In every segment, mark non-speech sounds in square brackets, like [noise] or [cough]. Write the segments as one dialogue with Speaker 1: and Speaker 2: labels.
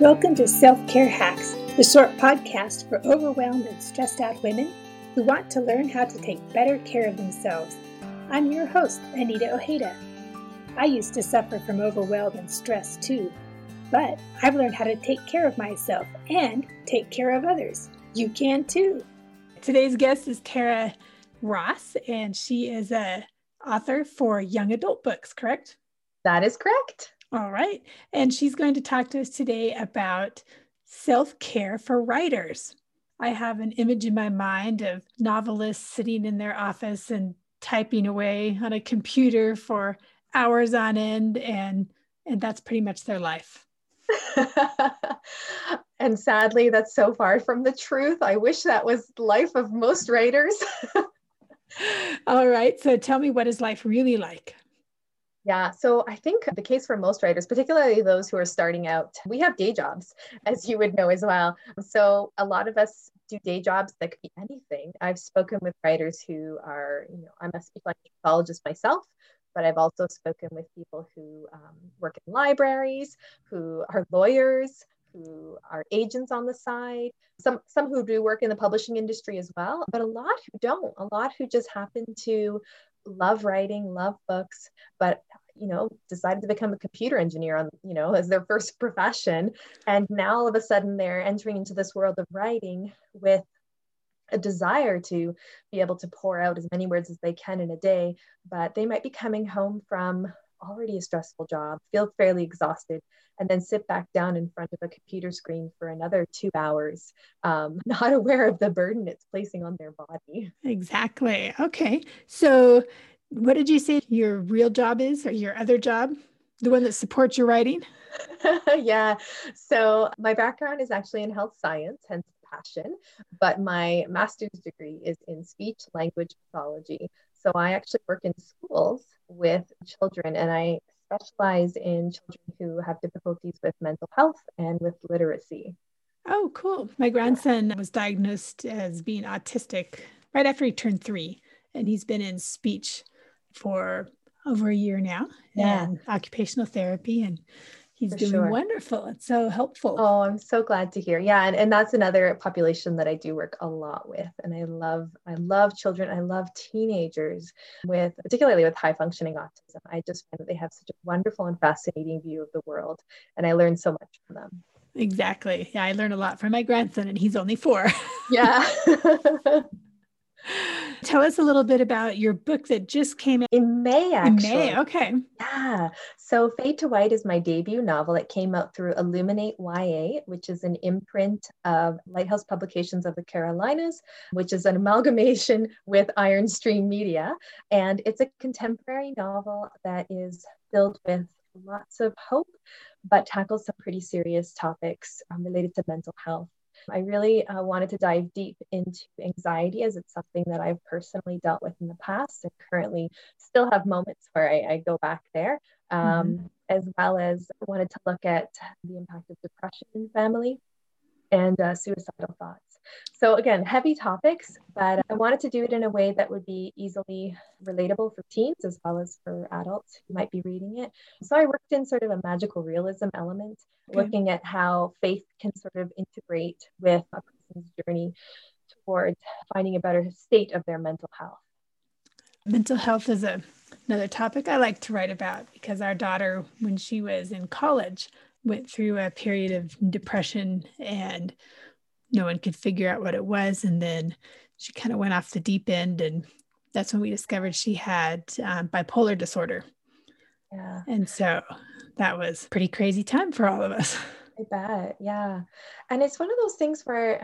Speaker 1: Welcome to Self Care Hacks, the short podcast for overwhelmed and stressed out women who want to learn how to take better care of themselves. I'm your host, Anita Ojeda. I used to suffer from overwhelm and stress too, but I've learned how to take care of myself and take care of others. You can too. Today's guest is Tara Ross, and she is a author for young adult books, correct?
Speaker 2: That is correct.
Speaker 1: All right. And she's going to talk to us today about self care for writers. I have an image in my mind of novelists sitting in their office and typing away on a computer for hours on end and and that's pretty much their life. [laughs]
Speaker 2: and sadly that's so far from the truth. I wish that was the life of most writers. [laughs]
Speaker 1: All right. So tell me what is life really like?
Speaker 2: Yeah, so I think the case for most writers, particularly those who are starting out, we have day jobs, [laughs] as you would know as well. So a lot of us do day jobs that could be anything. I've spoken with writers who are, you know, I'm a speech language pathologist myself, but I've also spoken with people who um, work in libraries, who are lawyers, who are agents on the side, some some who do work in the publishing industry as well, but a lot who don't, a lot who just happen to love writing, love books, but you know, decided to become a computer engineer on, you know, as their first [laughs] profession. And now all of a sudden they're entering into this world of writing with a desire to be able to pour out as many words as they can in a day, but they might be coming home from already a stressful job, feel fairly exhausted, and then sit back down in front of a computer screen for another two hours, um, [laughs] not aware of the burden it's placing on their body.
Speaker 1: Exactly. Okay. So, what did you say your real job is, or your other job? The one that supports your writing? [laughs]
Speaker 2: yeah. So, my background is actually in health science, hence passion, but my master's degree is in speech language pathology. So I actually work in schools with children and I specialize in children who have difficulties with mental health and with literacy.
Speaker 1: Oh, cool. My grandson was diagnosed as being autistic right after he turned three, and he's been in speech for over a year now yeah. and occupational therapy. And he's For doing sure. wonderful. It's so helpful.
Speaker 2: Oh, I'm so glad to hear. Yeah, and, and that's another population that I do work a lot with. And I love, I love children. I love teenagers with particularly with high functioning autism. I just find that they have such a wonderful and fascinating view of the world. And I learn so much from them.
Speaker 1: Exactly. Yeah, I learn a lot from my grandson, and he's only four.
Speaker 2: yeah. [laughs] [laughs]
Speaker 1: Tell us a little bit about your book that just came out
Speaker 2: in May, actually.
Speaker 1: In May, okay.
Speaker 2: Yeah. So Fade to White is my debut novel. It came out through Illuminate YA, which is an imprint of Lighthouse Publications of the Carolinas, which is an amalgamation [laughs] with Iron Stream Media. And it's a contemporary novel that is filled with lots of hope, but tackles some pretty serious topics um, related to mental health. I really uh, wanted to dive deep into anxiety as it's something that I've personally dealt with in the past and currently still have moments where I, I go back there, um, mm-hmm. as well as wanted to look at the impact of depression in family and uh, suicidal thoughts. So again, heavy topics, but I wanted to do it in a way that would be easily relatable for teens as well as for adults who might be reading it. So I worked in sort of a magical realism element, okay. looking at how faith can sort of integrate with a person's journey towards finding a better state of their mental health.
Speaker 1: Mental health is a, another topic I like to write about because our daughter, when she was in college, went through a period of depression and no one could figure out what it was. And then she kind of went off the deep end. And that's when we discovered she had um, bipolar disorder.
Speaker 2: Yeah.
Speaker 1: And so that was pretty crazy time for all of us.
Speaker 2: I bet. Yeah. And it's one of those things where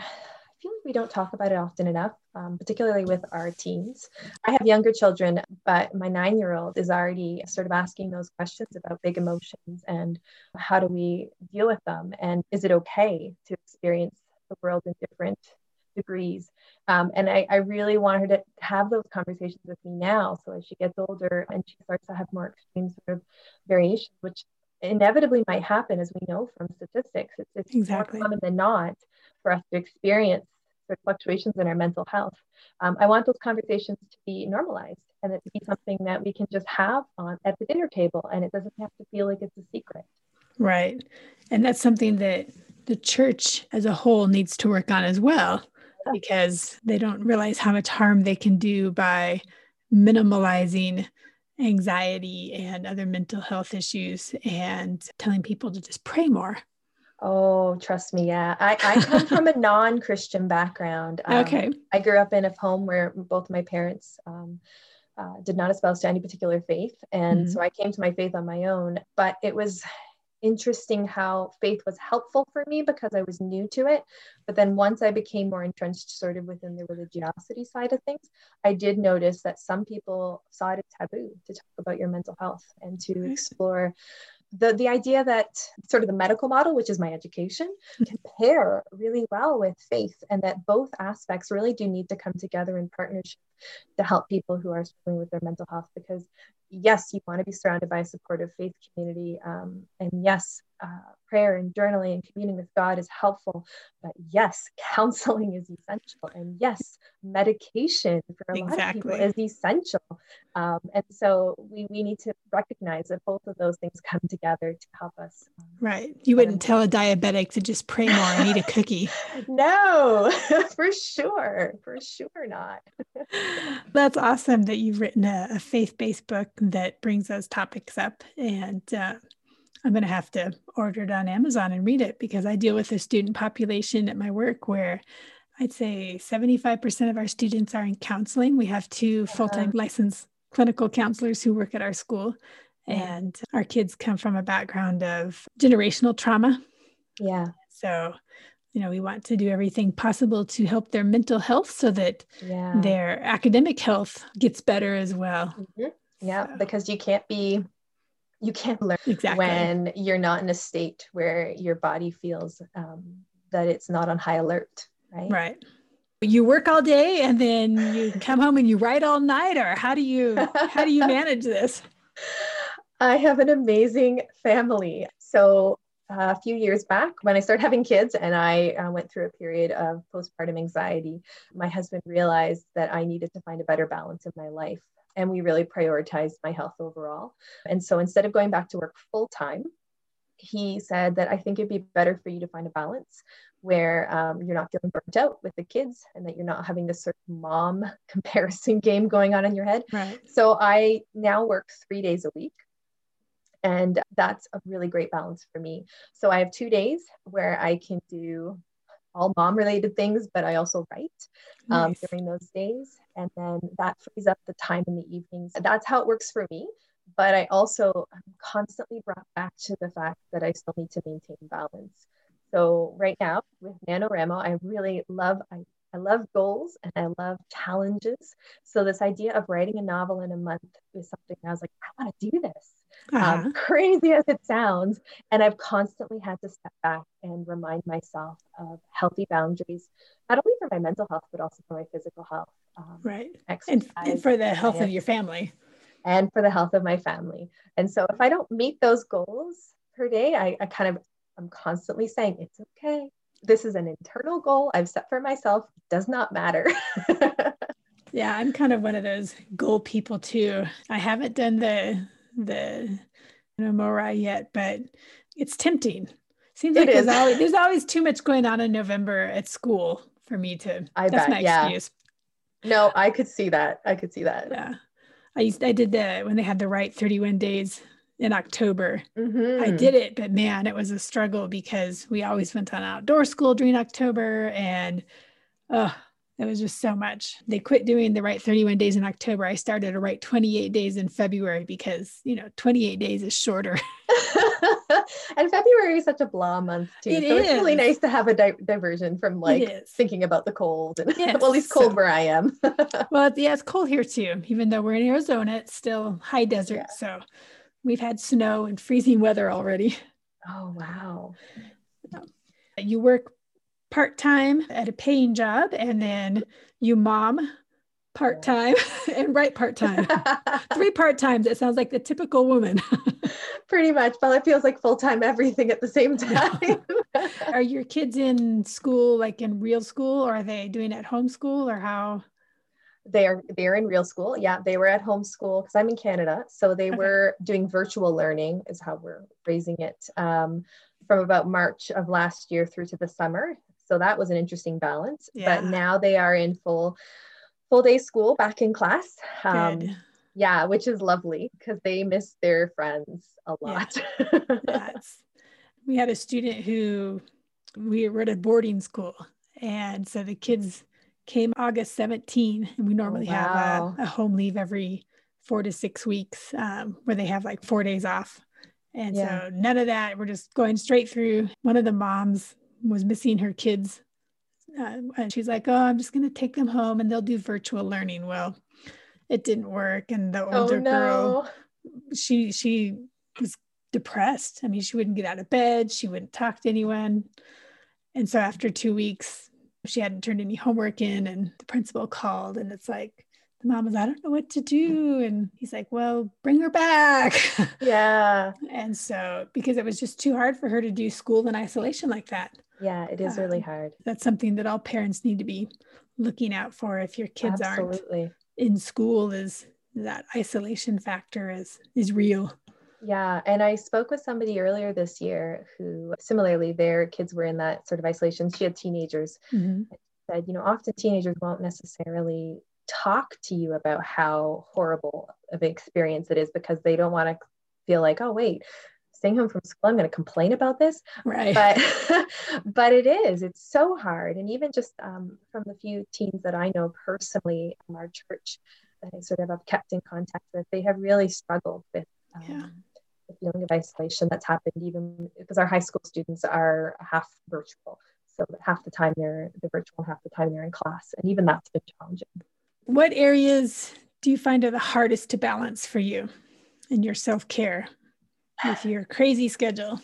Speaker 2: feel like we don't talk about it often enough, um, particularly with our teens. I have younger children, but my nine year old is already sort of asking those questions about big emotions and how do we deal with them? And is it okay to experience the world in different degrees. Um, and I, I, really want her to have those conversations with me now. So as she gets older and she starts to have more extreme sort of variations, which inevitably might happen, as we know from statistics, it's, it's exactly. more common than not for us to experience sort of fluctuations in our mental health. Um, I want those conversations to be normalized and it to be something that we can just have on at the dinner table, and it doesn't have to feel like it's a secret.
Speaker 1: Right, and that's something that the church as a whole needs to work on as well because they don't realize how much harm they can do by minimalizing anxiety and other mental health issues and telling people to just pray more.
Speaker 2: Oh, trust me. Yeah. I, I come from a [laughs] non Christian background.
Speaker 1: Um, okay.
Speaker 2: I grew up in a home where both my parents um, uh, did not espouse to any particular faith. And mm-hmm. so I came to my faith on my own. But it was interesting how faith was helpful for me because I was new to it. But then once I became more entrenched sort of within the religiosity side of things, I did notice that some people saw it as taboo to talk about your mental health and to explore the, the idea that sort of the medical model, which is my education, mm-hmm. can pair really well with faith, and that both aspects really do need to come together in partnership to help people who are struggling with their mental health. Because, yes, you want to be surrounded by a supportive faith community. Um, and yes, uh, prayer and journaling and communing with God is helpful. But yes, [laughs] counseling is essential. And yes, medication for a exactly. lot of people is essential. Um, and so we, we need to recognize that both of those things come together to help us.
Speaker 1: Um, right. You wouldn't tell a diabetic to just pray more and eat a cookie. [laughs]
Speaker 2: no, [laughs] for sure. For sure not.
Speaker 1: That's awesome that you've written a, a faith based book that brings those topics up. And uh, I'm going to have to order it on Amazon and read it because I deal with a student population at my work where I'd say 75% of our students are in counseling. We have two full time licensed clinical counselors who work at our school. And our kids come from a background of generational trauma.
Speaker 2: Yeah.
Speaker 1: So, you know, we want to do everything possible to help their mental health so that yeah. their academic health gets better as well.
Speaker 2: Mm-hmm. Yeah, so. because you can't be you can't learn exactly. when you're not in a state where your body feels um, that it's not on high alert right?
Speaker 1: Right. You work all day and then you [laughs] come home and you write all night or how do you how do you [laughs] manage this?
Speaker 2: I have an amazing family. So a few years back when i started having kids and i uh, went through a period of postpartum anxiety my husband realized that i needed to find a better balance in my life and we really prioritized my health overall. And so instead of going back to work full time, he said that I think it'd be better for you to find a balance where um, you're not feeling burnt out with the kids and that you're not having this sort of mom [laughs] comparison game going on in your head.
Speaker 1: Right.
Speaker 2: So I now work three days a week. And that's a really great balance for me. So I have two days where I can do all mom related things, but I also write um, nice. during those days. And then that frees up the time in the evenings. That's how it works for me. But I also am constantly brought back to the fact that I still need to maintain balance. So right now with NaNoWriMo, I really love, I, I love goals and I love challenges. So this idea of writing a novel in a month is something I was like, I want to do this. Um, uh-huh. Um, crazy as it sounds. And I've constantly had to step back and remind myself of healthy boundaries, not only for my mental health, but also for my physical health.
Speaker 1: Um, right. And, and, for the health of your family.
Speaker 2: And for the health of my family. And so if I don't meet those goals per day, I, I kind of, I'm constantly saying, it's okay. This is an internal goal I've set for myself. Does not matter. [laughs]
Speaker 1: yeah, I'm kind of one of those goal people too. I haven't done the the Mora yet, but it's tempting. Seems like there's always, there's always too much going on in November at school for me to.
Speaker 2: I that's bet, my yeah. excuse. No, I could see that. I could see that.
Speaker 1: Yeah, I used I did the when they had the right 31 days in October. Mm-hmm. I did it, but man, it was a struggle because we always went on outdoor school during October, and oh, it was just so much. They quit doing the right 31 days in October. I started to write 28 days in February because, you know, 28 days is shorter. [laughs] [laughs]
Speaker 2: and February is such a blah month too. It so is. it's really nice to have a di- diversion from like thinking about the cold. And [laughs] yes. well, at least cold so, where I am.
Speaker 1: well, yeah, it's cold here too. Even though we're in Arizona, it's still high desert. Yeah. So we've had snow and freezing weather already.
Speaker 2: Oh, wow. [laughs]
Speaker 1: You work part time at a paying job, and then you mom part time [laughs] and write part time. [laughs] Three part times. It sounds like the typical woman.
Speaker 2: Pretty much. But it feels like full time everything at the same time.
Speaker 1: are your kids in school, like in real school, or are they doing at home school, or how?
Speaker 2: They're they're in real school yeah they were at home school because i'm in canada so they okay. were doing virtual learning is how we're raising it um, from about march of last year through to the summer so that was an interesting balance yeah. but now they are in full full day school back in class um, Good. yeah which is lovely because they miss their friends a lot
Speaker 1: yeah. we had a student who we were at a boarding school and so the kids came August 17, and we normally oh, wow. have a, a, home leave every four to six weeks um, where they have like four days off. And yeah. so none of that. We're just going straight through. One of the moms was missing her kids. Uh, and she's like, Oh, I'm just going to take them home and they'll do virtual learning. Well, it didn't work. And the oh, older oh, no. girl, she, she was depressed. I mean, she wouldn't get out of bed. She wouldn't talk to anyone. And so after two weeks, she hadn't turned any homework in and the principal called and it's like the mom was i don't know what to do. And he's like well bring her back. [laughs]
Speaker 2: Yeah.
Speaker 1: And so because it was just too hard for her to do school in isolation like that.
Speaker 2: Yeah it is um, really hard.
Speaker 1: that's something that all parents need to be looking out for if your kids Absolutely. aren't in school is that isolation factor is is real
Speaker 2: yeah. And I spoke with somebody earlier this year who similarly their kids were in that sort of isolation. She had teenagers. Mm-hmm. Said, you know, often teenagers won't necessarily talk to you about how horrible of an experience it is because they don't want to feel like, oh, wait, staying home from school, I'm going to complain about this.
Speaker 1: Right.
Speaker 2: But, [laughs] but it is, it's so hard. And even just um, from the few teens that I know personally from our church that I sort of have kept in contact with, they have really struggled with um, yeah feeling of isolation that's happened even because our high school students are half virtual. So half the time they're they're virtual half the time they're in class. And even that's been challenging.
Speaker 1: What areas do you find are the hardest to balance for you in your self-care with your crazy schedule?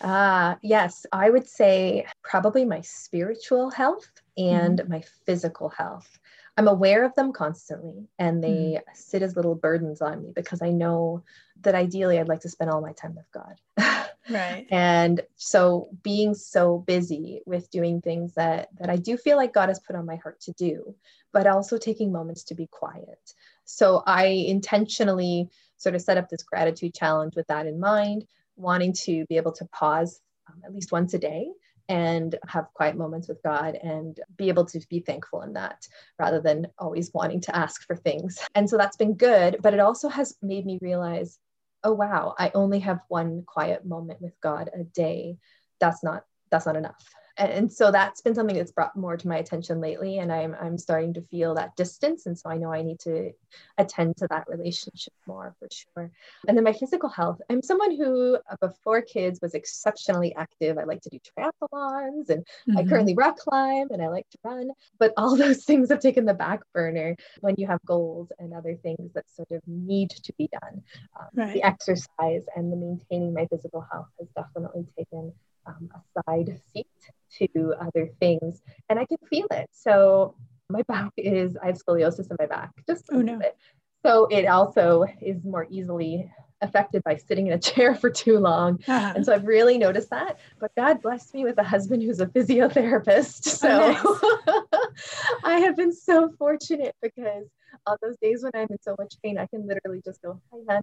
Speaker 2: Ah uh, yes i would say probably my spiritual health and mm-hmm. my physical health I'm aware of them constantly and they mm. sit as little burdens on me because I know that ideally I'd like to spend all my time with God. [laughs]
Speaker 1: right.
Speaker 2: And so being so busy with doing things that that I do feel like God has put on my heart to do, but also taking moments to be quiet. So I intentionally sort of set up this gratitude challenge with that in mind, wanting to be able to pause um, at least once a day and have quiet moments with God and be able to be thankful in that rather than always wanting to ask for things. And so that's been good, but it also has made me realize, oh wow, I only have one quiet moment with God a day. That's not that's not enough and so that's been something that's brought more to my attention lately and I'm, I'm starting to feel that distance and so i know i need to attend to that relationship more for sure and then my physical health i'm someone who uh, before kids was exceptionally active i like to do triathlons and mm-hmm. i currently rock climb and i like to run but [laughs] all those things have taken the back burner when you have goals and other things that sort of need to be done um, right. the exercise and the maintaining my physical health has definitely taken um, a side seat to other things and I can feel it. So my [laughs] back is, I have scoliosis in my back, just a oh, no. bit. So it also is more easily affected by sitting in a [laughs] chair for too long. Uh-huh. And so I've really noticed that. But God blessed me with a husband who's a physiotherapist. [laughs] So oh, nice. I have been so fortunate because on those days when I'm in so much pain, I can literally just go, hi, hon,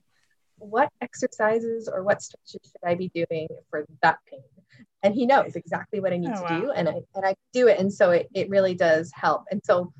Speaker 2: what exercises or what stretches should I be doing for that pain? And he knows exactly what I need oh, to wow. do and I and I do it and so it, it really does help and so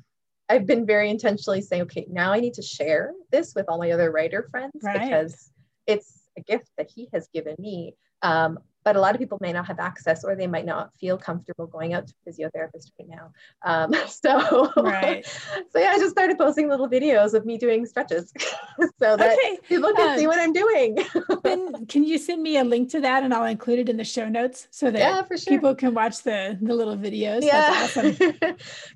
Speaker 2: I've been very intentionally saying okay now I need to share this with all my other writer friends right. because it's a gift that he has given me um, but a lot of people may not have access or they might not feel comfortable going out to a physiotherapist right now. Um, [laughs] so, right. [laughs] so yeah, I just started posting little videos of me doing stretches [laughs] so that okay. people can um, see what I'm doing.
Speaker 1: then can you send me a link to that and I'll include it in the show notes so that yeah, for sure. people can watch the, the little videos?
Speaker 2: Yeah. Awesome.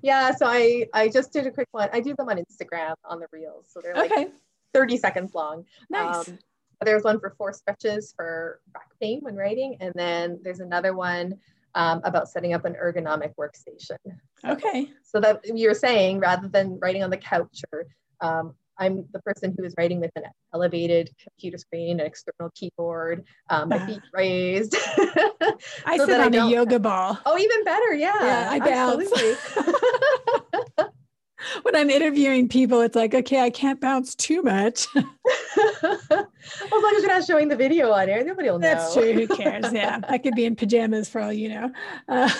Speaker 2: yeah. So I, I just did a quick one. I do them on Instagram on the reels. So they're like okay. 30 seconds long.
Speaker 1: Nice. Um,
Speaker 2: there's one for four stretches for back pain when writing, and then there's another one um, about setting up an ergonomic workstation.
Speaker 1: Okay.
Speaker 2: So that you're saying rather than writing on the couch or um, I'm the person who is writing with an elevated computer screen, an external keyboard, um, my [sighs] feet raised.
Speaker 1: I [laughs] so sit on a yoga ball.
Speaker 2: Oh, even better. Yeah.
Speaker 1: Yeah, I bounce. [laughs] [laughs] [laughs] when I'm interviewing people, it's like, okay, I can't bounce too much. [laughs] [laughs]
Speaker 2: as long as you're not showing the video on air, nobody will know.
Speaker 1: That's true. Who cares? Yeah, I could be in pajamas for all you know. Uh,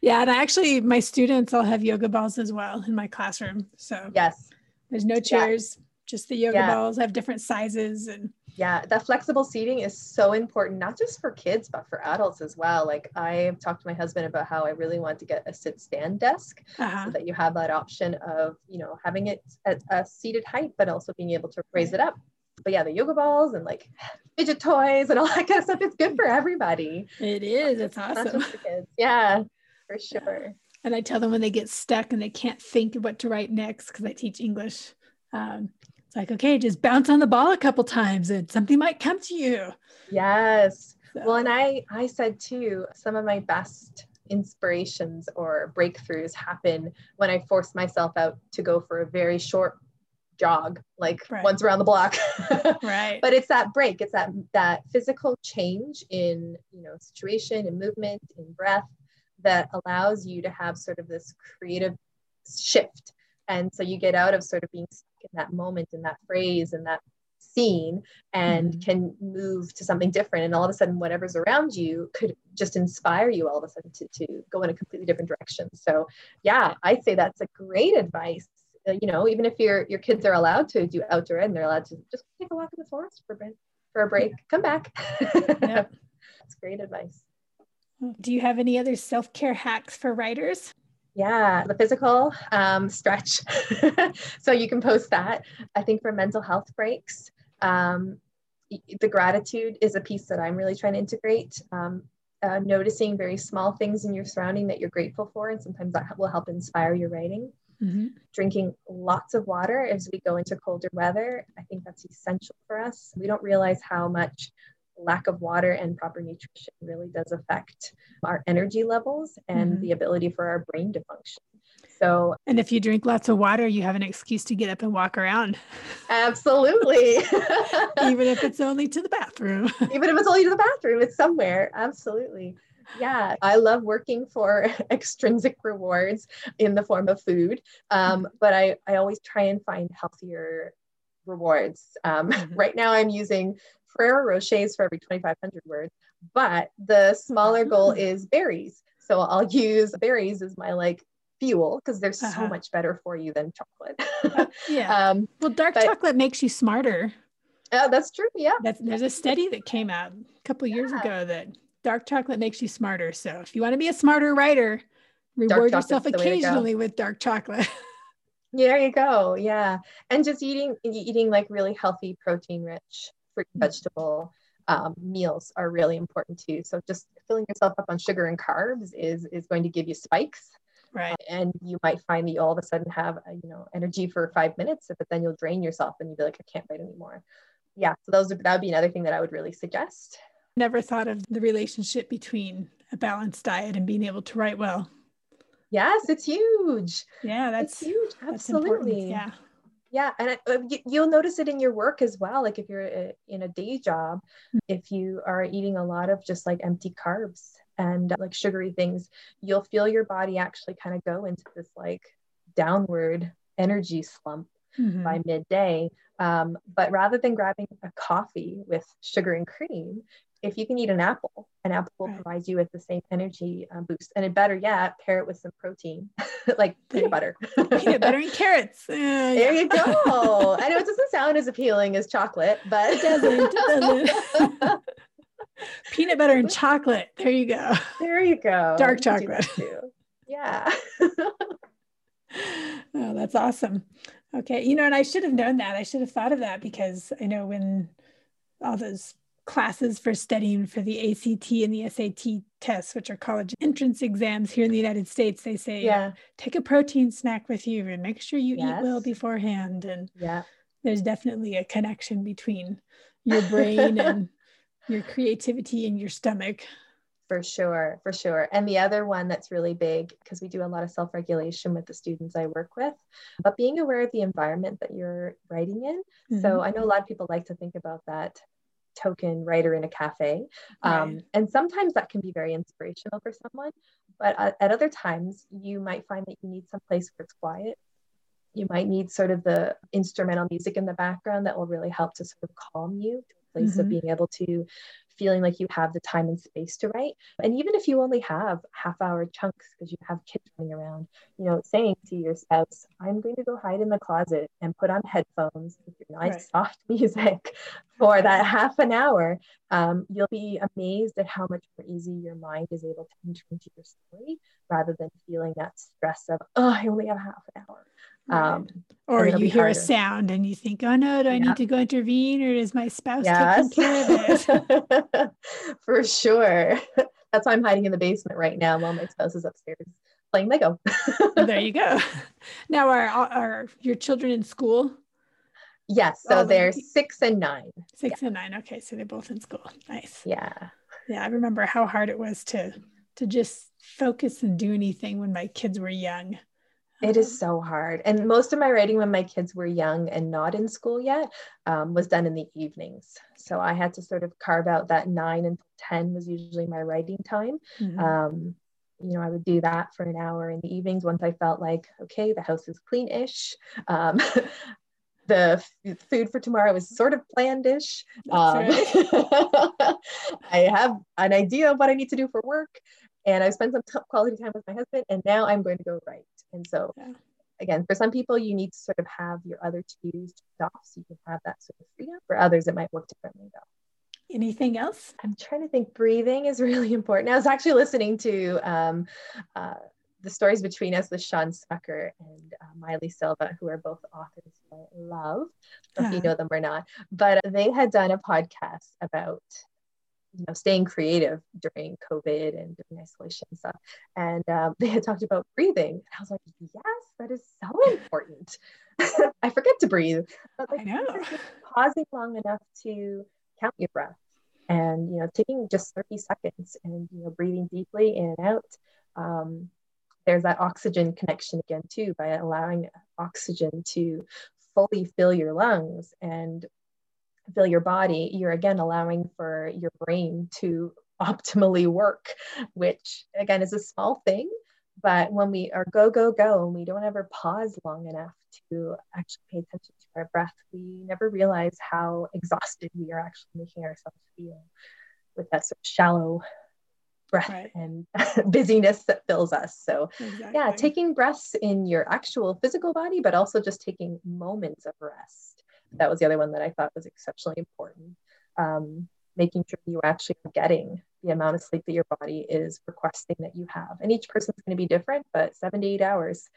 Speaker 1: yeah, and I actually, my students all have yoga balls as well in my classroom. So
Speaker 2: yes,
Speaker 1: there's no chairs, yeah. just the yoga yeah. balls have different sizes and
Speaker 2: yeah, that flexible seating is so important, not just for kids, but for adults as well. Like I've talked to my husband about how I really want to get a sit stand desk uh-huh. so that you have that option of, you know, having it at a seated height, but also being able to raise it up. But yeah, the yoga balls and like fidget toys and all that kind of stuff, it's good for everybody.
Speaker 1: It is. It's awesome.
Speaker 2: Yeah, for sure.
Speaker 1: And I tell them when they get stuck and they can't think what to write next because I teach English. Um, it's like, okay, just bounce on the ball a couple times and something might come to you.
Speaker 2: Yes. So. Well, and I I said too, some of my best inspirations or breakthroughs happen when I force myself out to go for a very short jog, like right. once around the block. [laughs]
Speaker 1: right.
Speaker 2: But it's that break, it's that that physical change in, you know, situation and movement and breath that allows you to have sort of this creative shift. And so you get out of sort of being in that moment in that phrase and that scene and mm-hmm. can move to something different. And all of a sudden whatever's around you could just inspire you all of a sudden to, to go in a completely different direction. So yeah i'd say that's a great advice. Uh, you know even if your your kids are allowed to do outdoor and they're allowed to just take a walk in the forest for a break, for a break come back. [laughs] Yep. that's great advice.
Speaker 1: Do you have any other self-care hacks for writers
Speaker 2: yeah, the physical um, stretch. [laughs] so you can post that. I think for mental health breaks, um, the gratitude is a piece that I'm really trying to integrate. Um, uh, noticing very small things in your surrounding that you're grateful for, and sometimes that will help inspire your writing. Mm-hmm. Drinking lots of water as we go into colder weather, I think that's essential for us. We don't realize how much lack of water and proper nutrition really does affect our energy levels and mm-hmm. the ability for our brain to function. So,
Speaker 1: and if you drink lots of water, you have an excuse to get up and walk around.
Speaker 2: Absolutely. [laughs]
Speaker 1: Even if it's only to the bathroom. [laughs]
Speaker 2: Even if it's only to the bathroom, it's somewhere. Absolutely. Yeah, I love working for [laughs] extrinsic rewards in the form of food, um, but I, I always try and find healthier rewards. Um, [laughs] mm-hmm. Right now, I'm using Ferrero Rochers for every 2,500 words, but the smaller goal mm. is berries. So I'll [laughs] use berries as my like fuel because they're uh-huh. so much better for you than chocolate.
Speaker 1: uh, [laughs] yeah. Um, well, dark but, chocolate makes you smarter.
Speaker 2: Oh, that's true. Yeah.
Speaker 1: That's, there's a study that came out a couple years yeah. ago that dark chocolate makes you smarter. So if you want to be a smarter writer, reward yourself occasionally with dark chocolate.
Speaker 2: There you go. Yeah. And just eating eating like really healthy protein rich fruit and vegetable um, meals are really important too. So just filling yourself up on sugar and carbs is is going to give you spikes.
Speaker 1: Right.
Speaker 2: and you might find that you all of a sudden have uh, you know energy for five minutes, but then you'll drain yourself and you'll be like, I can't write anymore. Yeah. So those that would be another thing that I would really suggest.
Speaker 1: Never thought of the relationship between a balanced diet and being able to write well.
Speaker 2: Yes, it's huge.
Speaker 1: Yeah, that's
Speaker 2: it's huge. Absolutely.
Speaker 1: Yeah.
Speaker 2: Yeah, and uh, you'll notice it in your work as well. Like if you're uh, in a day job, mm-hmm. if you are eating a lot of just like empty carbs and uh, like sugary things, you'll feel your body actually kind of go into this like downward energy slump mm-hmm. by midday. Um, but rather than grabbing a coffee with sugar and cream, if you can eat an apple, an apple will right. provide you with the same energy um, boost. And it better yet, pair it with some protein, [laughs] like peanut butter.
Speaker 1: peanut butter and [laughs] carrots. Uh,
Speaker 2: there yeah. you go. [laughs] I know it doesn't sound as appealing as chocolate, but
Speaker 1: it doesn't. It doesn't. peanut butter and chocolate. There you go.
Speaker 2: There you go.
Speaker 1: Dark chocolate.
Speaker 2: Yeah.
Speaker 1: oh, that's awesome. Okay. You know, and I should have known that. I should have thought of that because I know when all those classes for studying for the ACT and the SAT tests, which are college entrance exams here in the United States, they say,
Speaker 2: yeah,
Speaker 1: take a protein snack with you and make sure you yes. eat well beforehand. And
Speaker 2: yeah,
Speaker 1: there's definitely a connection between your brain and [laughs] your creativity and your stomach.
Speaker 2: For sure, for sure. And the other one that's really big, because we do a lot of self regulation with the students I work with, but being aware of the environment that you're writing in. Mm-hmm. So I know a lot of people like to think about that token writer in a cafe. Um, right. And sometimes that can be very inspirational for someone. but at, at other times, you might find that you need some place where it's quiet. You might need sort of the instrumental music in the background that will really help to sort of calm you to a place mm-hmm. of being able to feeling like you have the time and space to write. And even if you only have half hour chunks because you have kids running around, you know, saying to your spouse, I'm going to go hide in the closet and put on headphones with your nice right. soft [laughs] music for that half an hour, um, you'll be amazed at how much more easy your mind is able to enter into your story rather than feeling that stress of, oh, I only have half an hour.
Speaker 1: Um, or you hear harder. a sound and you think, oh no, do I yeah. need to go intervene or is my spouse yes. taking care of [laughs]
Speaker 2: it? [laughs] For sure. [laughs] That's why I'm hiding in the basement right now while my spouse is upstairs playing Lego.
Speaker 1: there you go. Now, are, are your children in school?
Speaker 2: Yes. So they're six and nine.
Speaker 1: Six yeah. and nine. Okay. So they're both in school. Nice.
Speaker 2: Yeah.
Speaker 1: Yeah. I remember how hard it was to to just focus and do anything when my kids were young.
Speaker 2: It is so hard. And most of my writing when my kids were young and not in school yet um, was done in the evenings. So I had to sort of carve out that nine and 10 was usually my writing time. Mm-hmm. Um, you know, I would do that for an hour in the evenings once I felt like, okay, the house is clean-ish. Um, [laughs] the f- food for tomorrow is sort of planned-ish. Um, right. [laughs] I have an idea of what I need to do for work and I spent some t- quality time with my husband, and now I'm going to go write. And so, yeah. again, for some people, you need to sort of have your other twos off so you can have that sort of freedom. For others, it might work differently though.
Speaker 1: Anything else?
Speaker 2: I'm trying to think. Breathing is [laughs] really important. I was actually listening to um, uh, the stories between us with Shawn Smucker and uh, Maile Silva, who are both authors I love, if you know them or not. But they had done a podcast about you know staying creative during covid and during isolation and stuff. And um, [laughs] they had talked about breathing. And i was like yes that is so [laughs] important. [laughs] I forget to breathe
Speaker 1: but like, I know.
Speaker 2: pausing long enough to count your breath and you know taking just 30 seconds and you know breathing deeply in and out. Um, there's that oxygen connection again too by allowing oxygen to fully fill your lungs and fill your body, you're again allowing for your brain to optimally work, which again is a small thing. But when we are go, go, go, and we don't ever pause long enough to actually pay attention to our breath, we never realize how exhausted we are actually making ourselves feel with that sort of shallow breath right. and [laughs] busyness that fills us. So, exactly. yeah, taking breaths in your actual physical body, but also just taking moments of rest that was the other one that I thought was exceptionally important. Um, making sure you are actually getting the amount of sleep that your body is requesting that you have. And each person's going to be different, but seven to eight hours,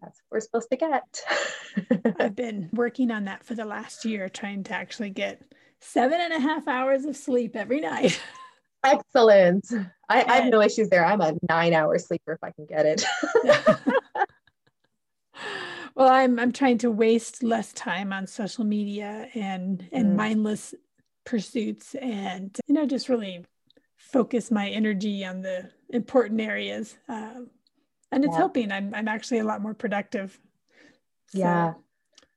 Speaker 2: that's what we're supposed to get. [laughs]
Speaker 1: I've been working on that for the last year, trying to actually get seven and a half hours of sleep every night. [laughs]
Speaker 2: Excellent. I, I have no issues there. I'm a nine hour sleeper if I can get it. [laughs]
Speaker 1: well i'm i'm trying to waste less time on social media and and mm. mindless pursuits and you know just really focus my energy on the important areas um, and it's yeah. helping I'm, I'm actually a lot more productive
Speaker 2: so yeah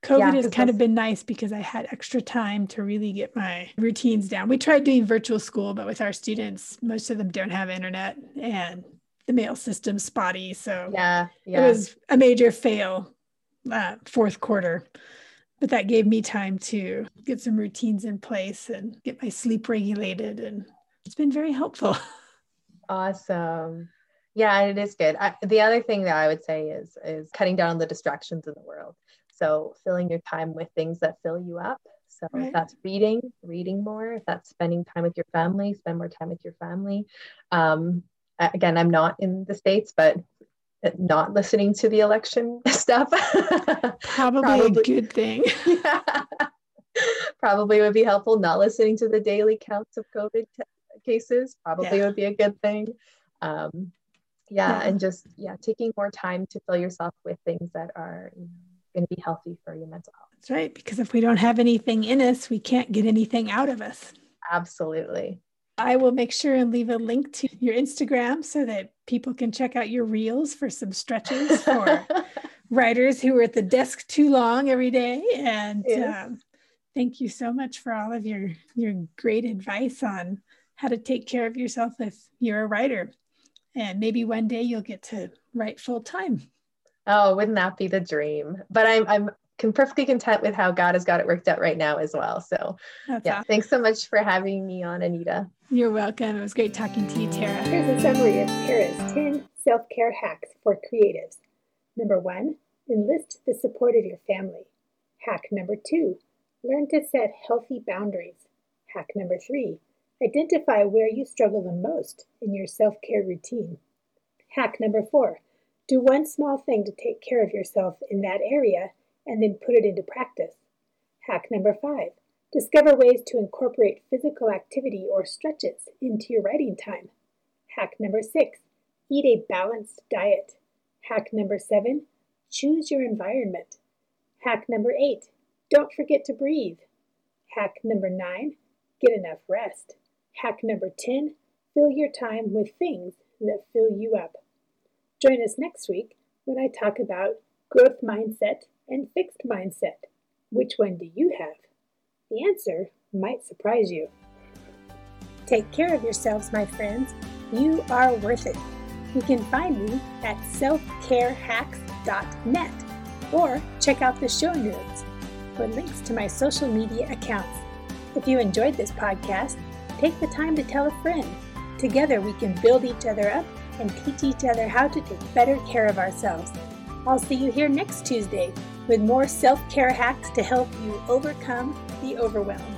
Speaker 1: covid yeah, has kind of been nice because i had extra time to really get my routines down we tried doing virtual school but with our students most of them don't have internet and the mail system's spotty so
Speaker 2: yeah, yeah.
Speaker 1: it was a major fail uh, fourth quarter. But that gave me time to get some routines in place and get my sleep regulated. And it's been very helpful. [laughs]
Speaker 2: Awesome. Yeah, it is good. I, the other thing that I would say is is cutting down on the distractions in the world. So filling your time with things that fill you up. So right. if that's reading, reading more. If that's spending time with your family, spend more time with your family. Um, again, I'm not in the states, but not listening to the election [laughs] stuff.
Speaker 1: Probably, Probably a good thing. [laughs] yeah.
Speaker 2: Probably would be helpful. Not listening to the daily counts of COVID t- cases probably yeah. would be a good thing. Um, yeah, yeah, and just yeah, taking more time to fill yourself with things that are you know, going to be healthy for your mental health.
Speaker 1: That's right, because if we don't have anything in us, we can't get anything out of us.
Speaker 2: Absolutely.
Speaker 1: I will make sure and leave a link to your Instagram so that people can check out your reels for some stretches [laughs] for writers who are at the desk too long every day. And yes. um, thank you so much for all of your your great advice on how to take care of yourself if you're a writer.
Speaker 3: And maybe one day you'll get to write full time.
Speaker 2: Oh, wouldn't that be the dream? But I'm I'm can perfectly content with how God has got it worked out right now as well. So That's yeah, awesome. thanks so much for having me on, Anita.
Speaker 3: You're welcome. It was great talking to you, Tara.
Speaker 1: Here's a summary of Tara's 10 self-care hacks for creatives. Number one, enlist the support of your family. Hack number two, learn to set healthy boundaries. Hack number three, identify where you struggle the most in your self-care routine. Hack number four, do one small thing to take care of yourself in that area and then put it into practice. Hack number five discover ways to incorporate physical activity or stretches into your writing time. Hack number six eat a balanced diet. Hack number seven choose your environment. Hack number eight don't forget to breathe. Hack number nine get enough rest. Hack number 10 fill your time with things that fill you up. Join us next week when I talk about growth mindset and fixed mindset. Which one do you have? The answer might surprise you. Take care of yourselves, my friends. You are worth it. You can find me at selfcarehacks.net or check out the show notes for links to my social media accounts. If you enjoyed this podcast, take the time to tell a friend. Together we can build each other up and teach each other how to take better care of ourselves. I'll see you here next Tuesday with more self care hacks to help you overcome the overwhelm.